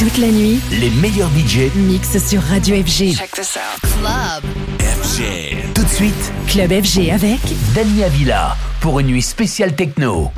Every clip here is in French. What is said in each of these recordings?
Toute la nuit, Les meilleurs DJ mix sur Radio FG. Check this out. FG. Tout de suite, Club FG avec Dani Avila pour une nuit spéciale techno.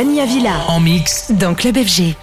Dania Villa. En mix. Dans Club FG.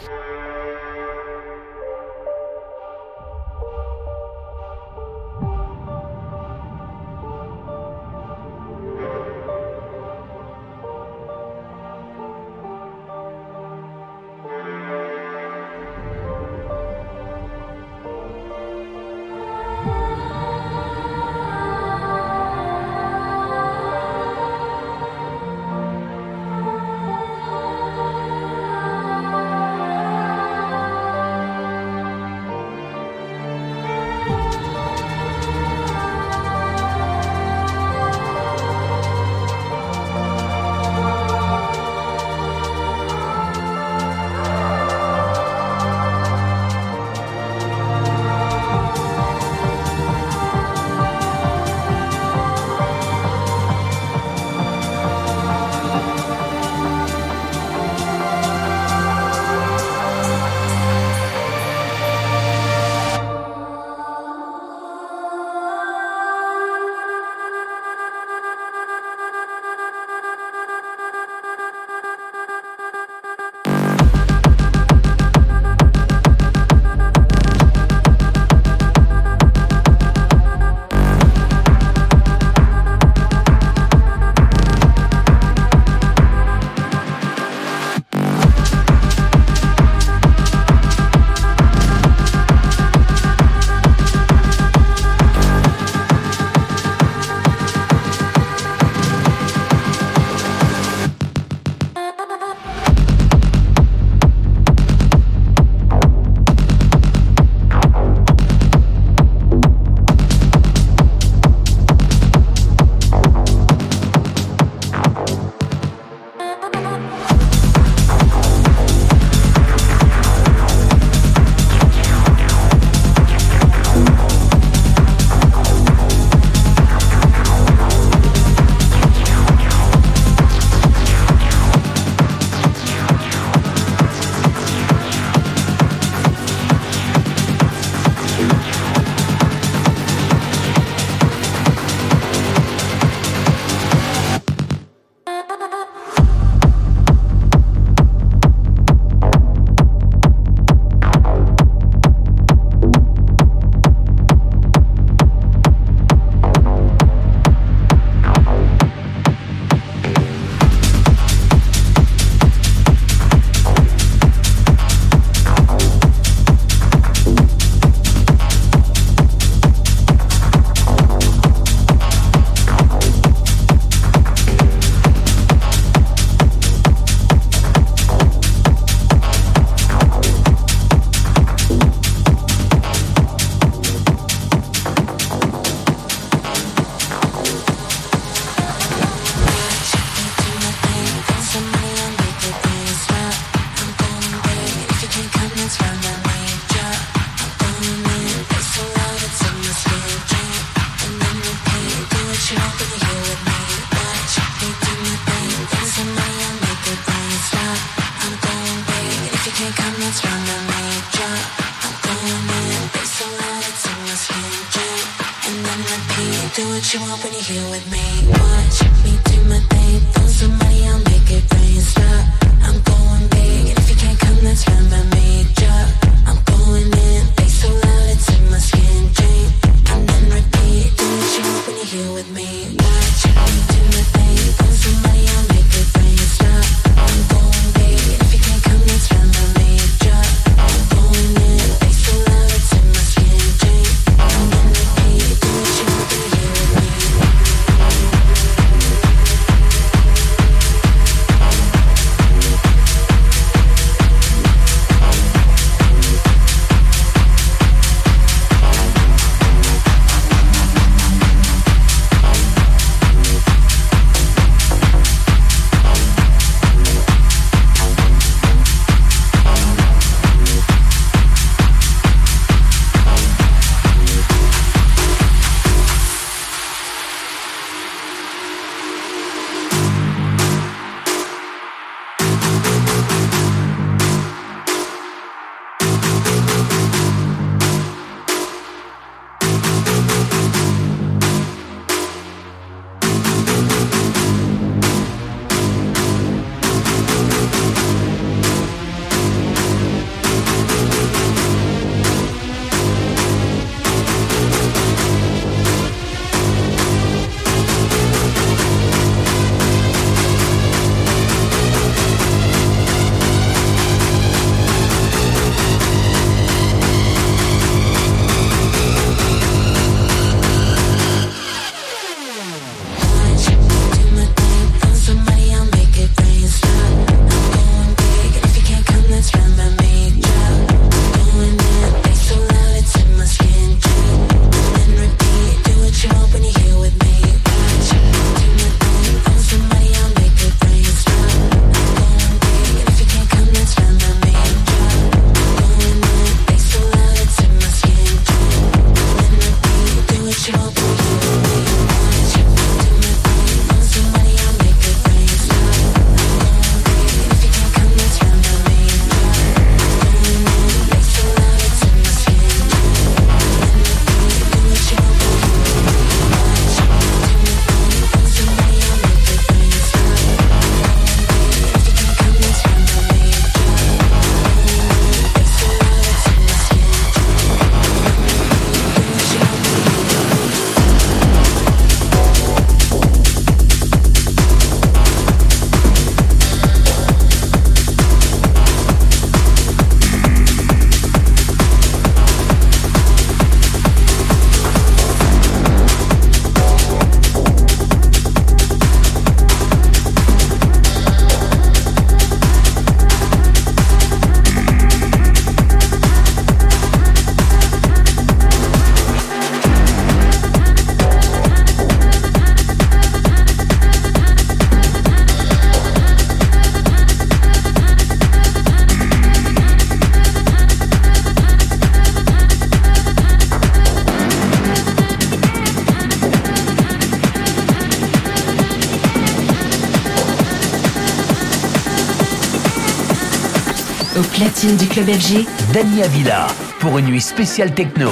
Platine du club FG. Dani Avila pour une nuit spéciale techno.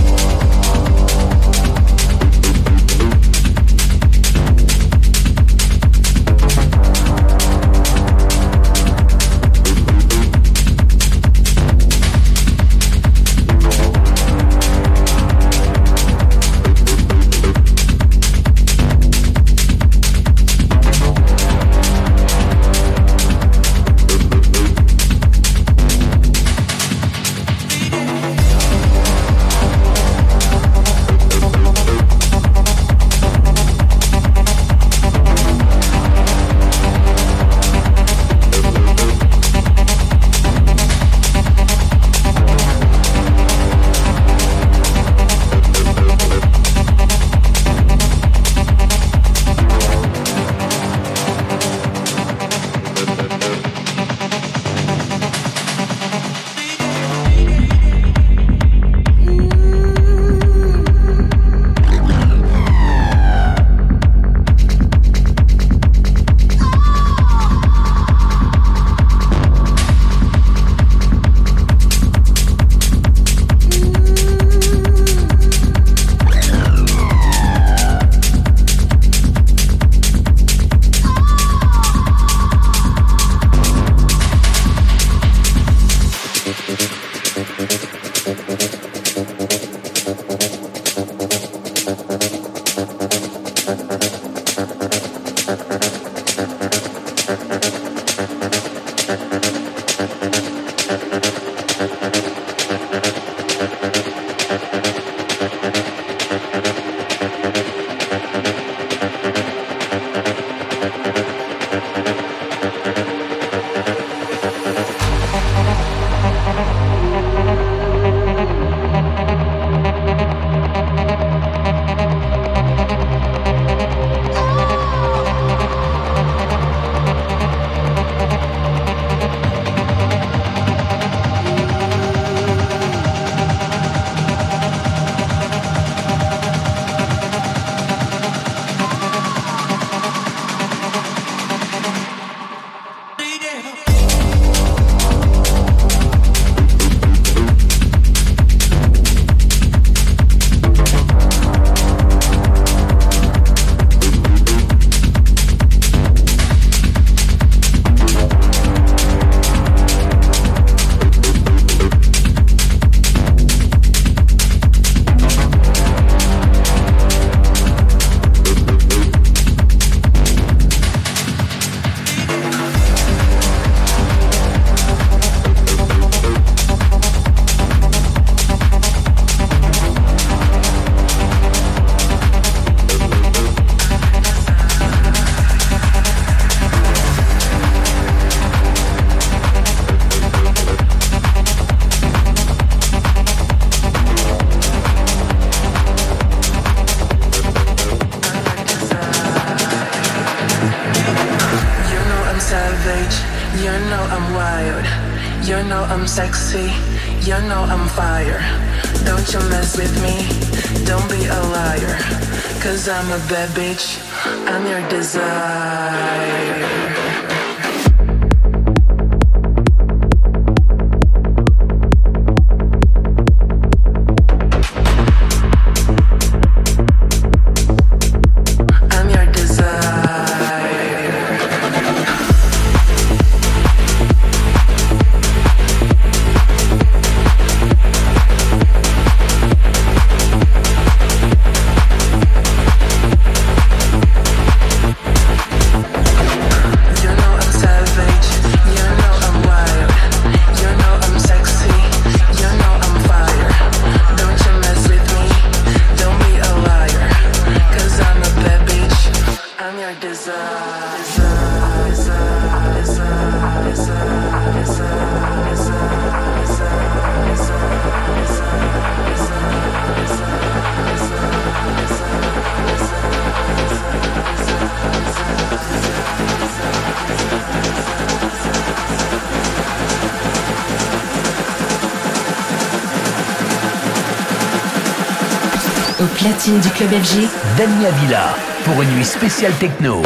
Au platine du Club FG, Dania Villa, pour une nuit spéciale techno.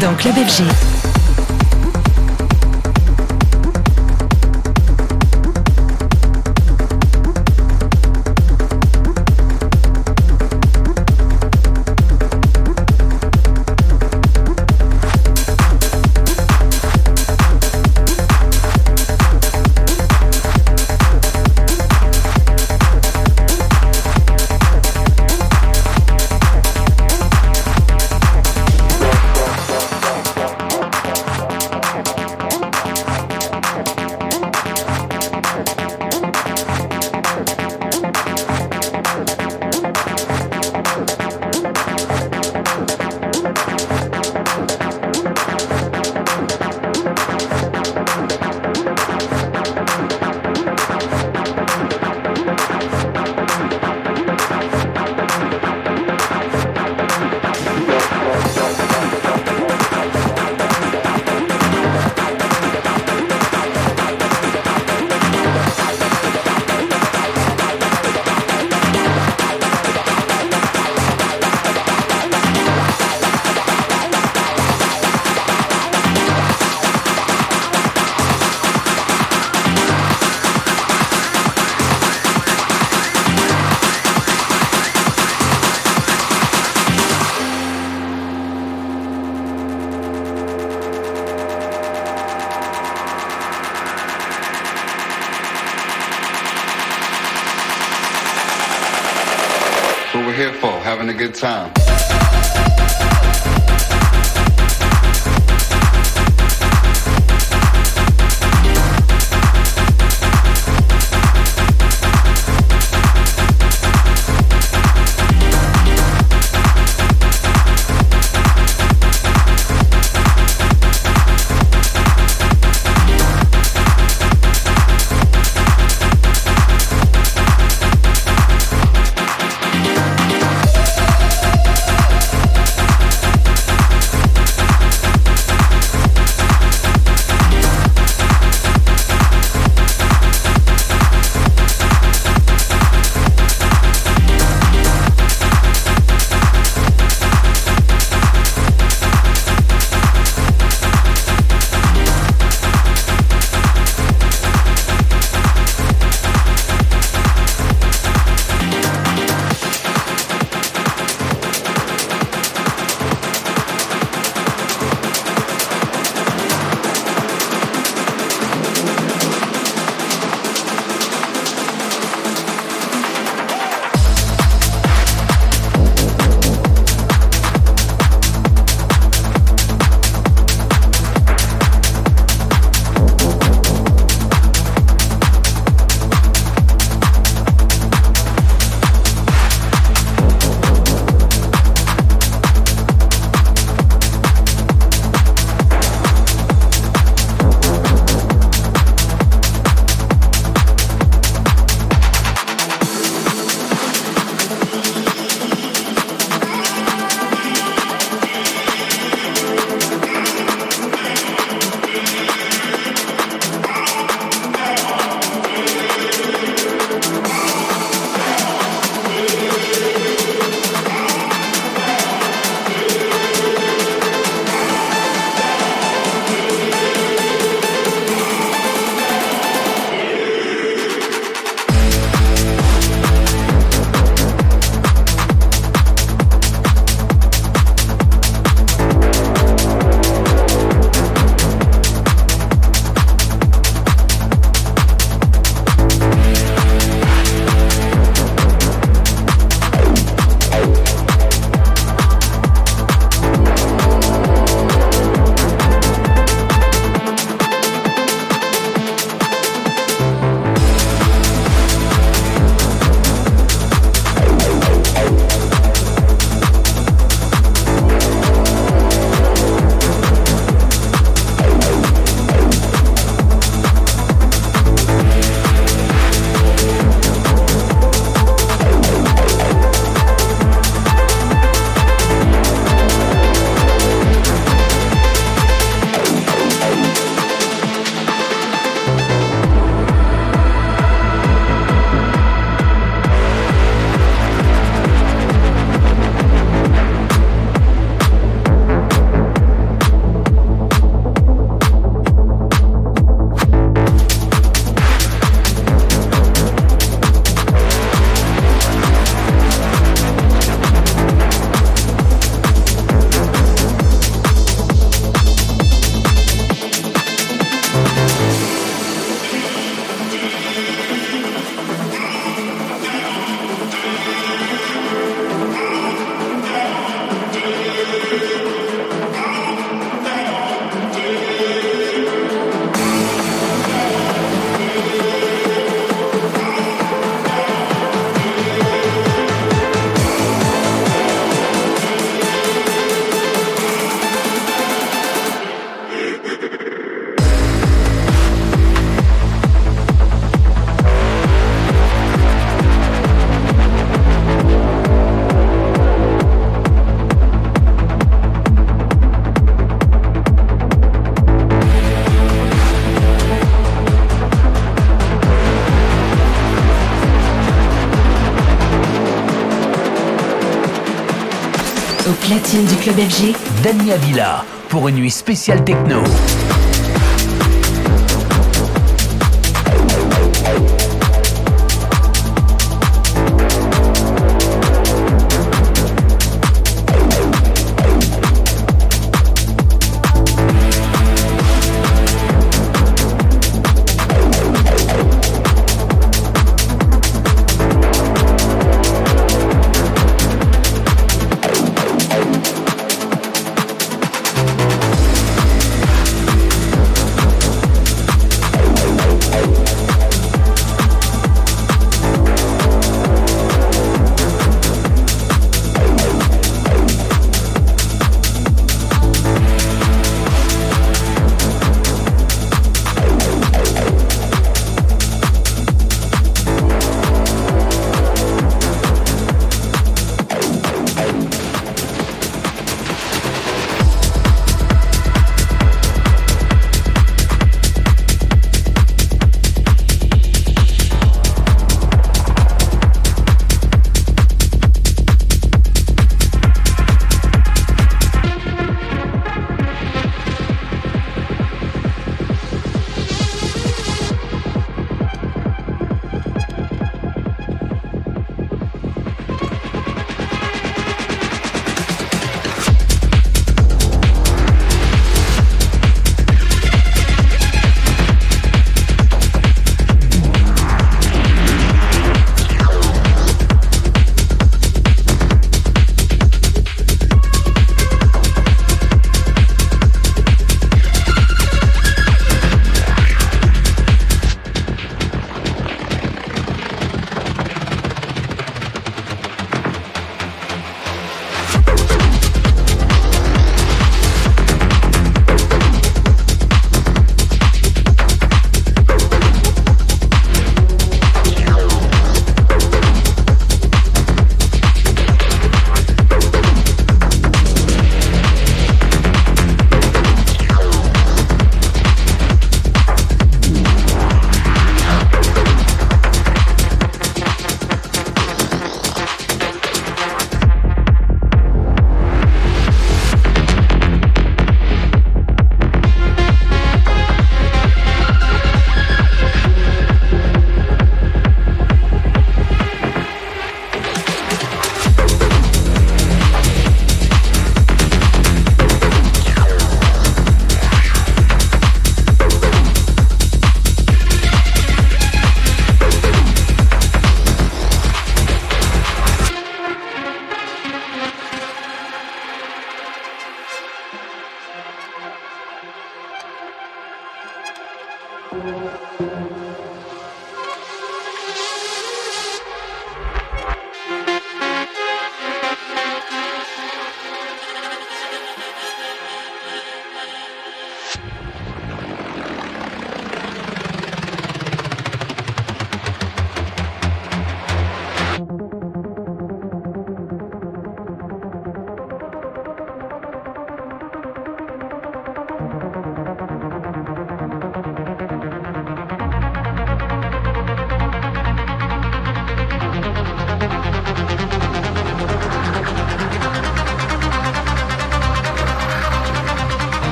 Dans Club FG. Time. Platine du club FG, Dania Villa pour une nuit spéciale techno.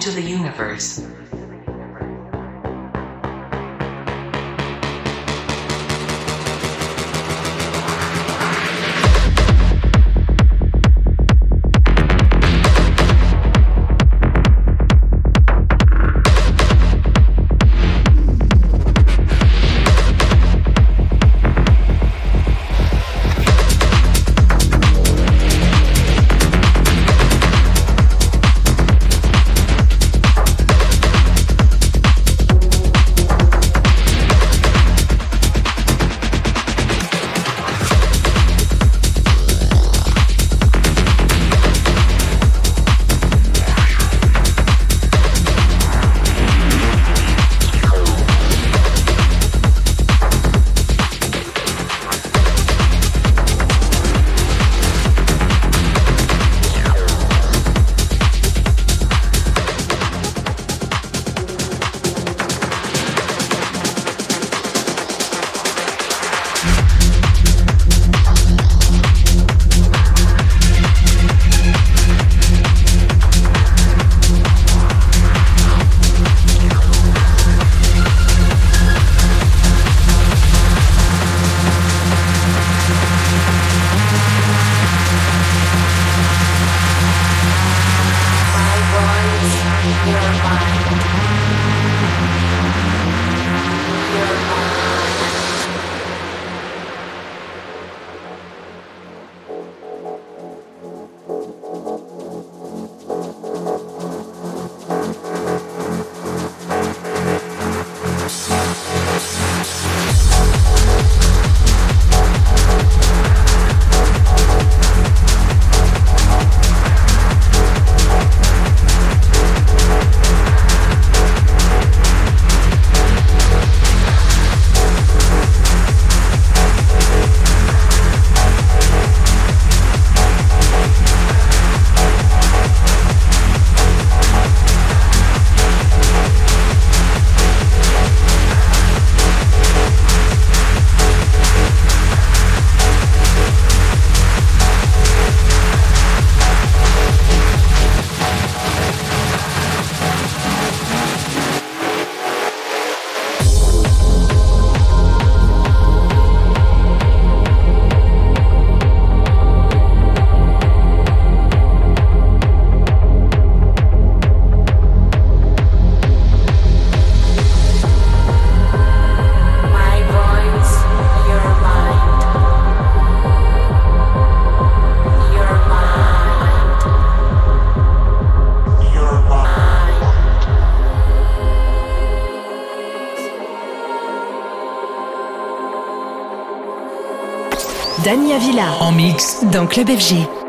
To the universe. Dania Villa. En mix. Dans Club FG.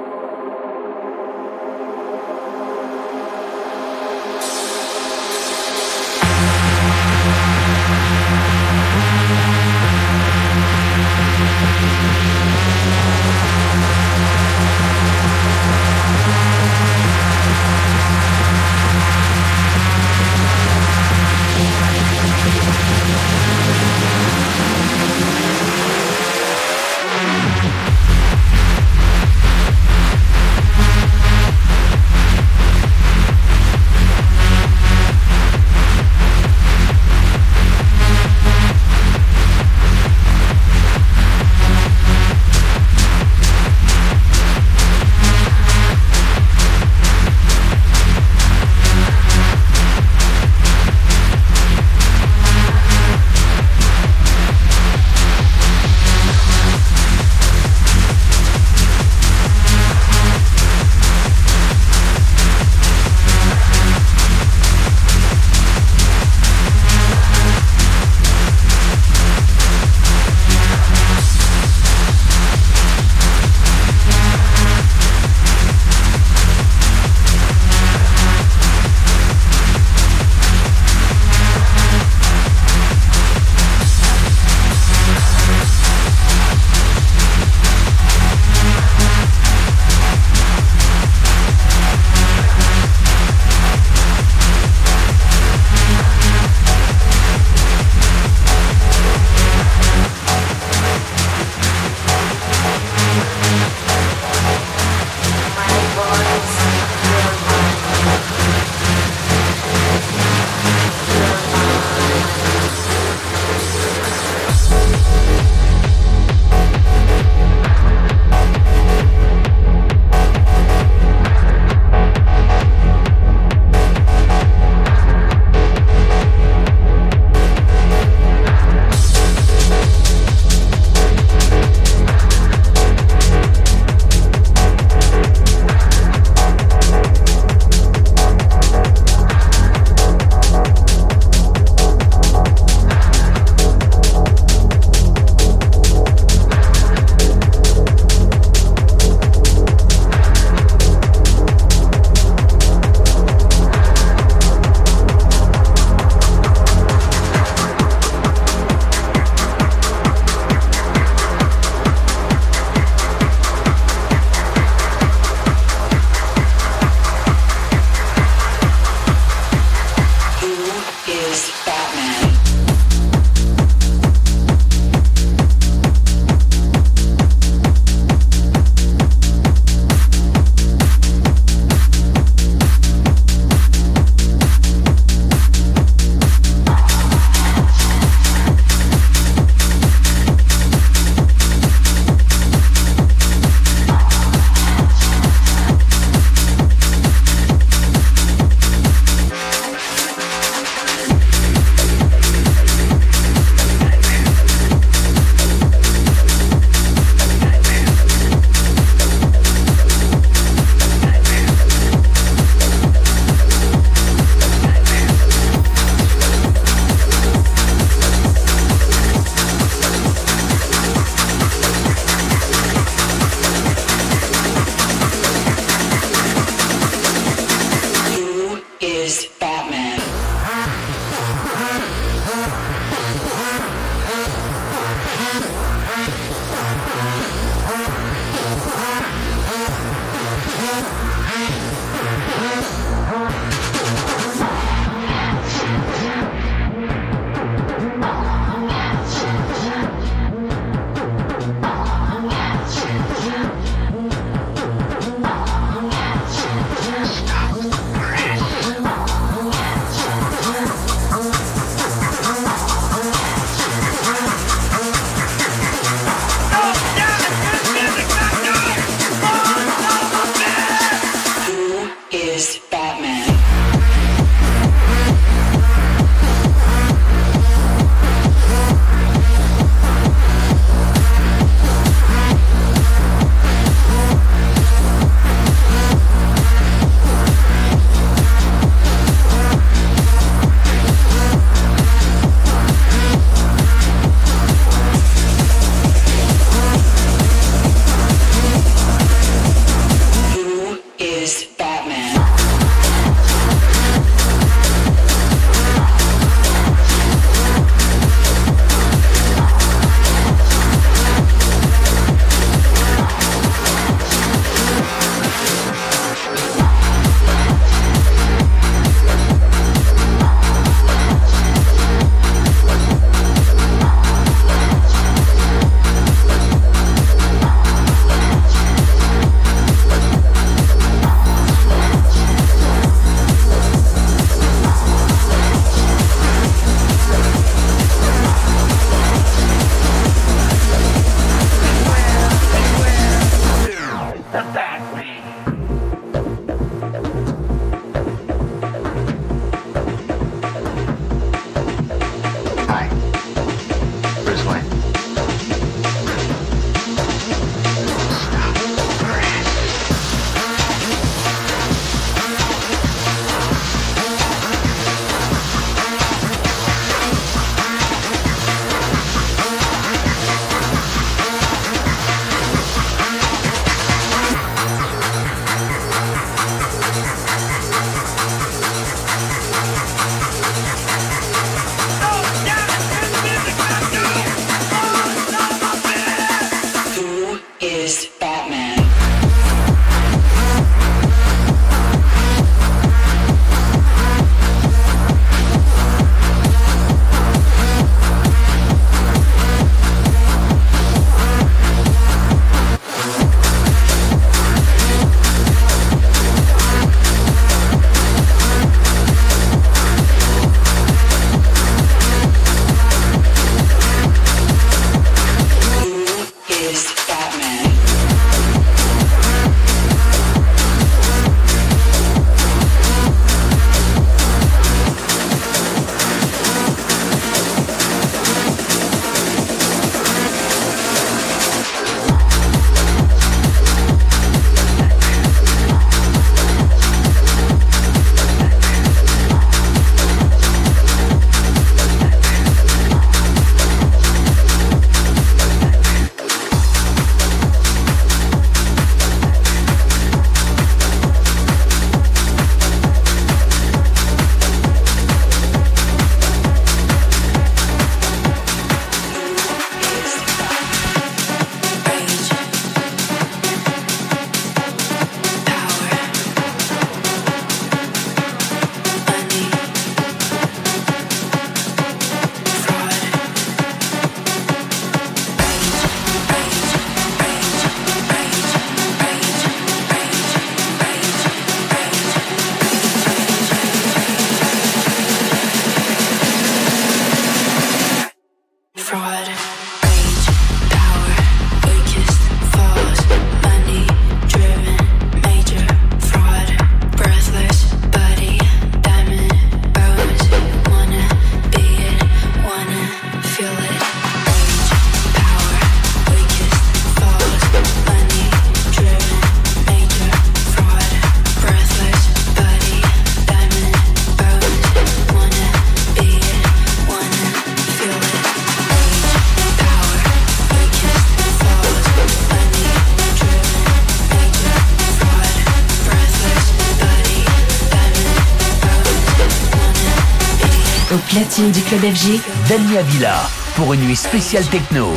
Platine du club FG, Dania Villa pour une nuit spéciale techno.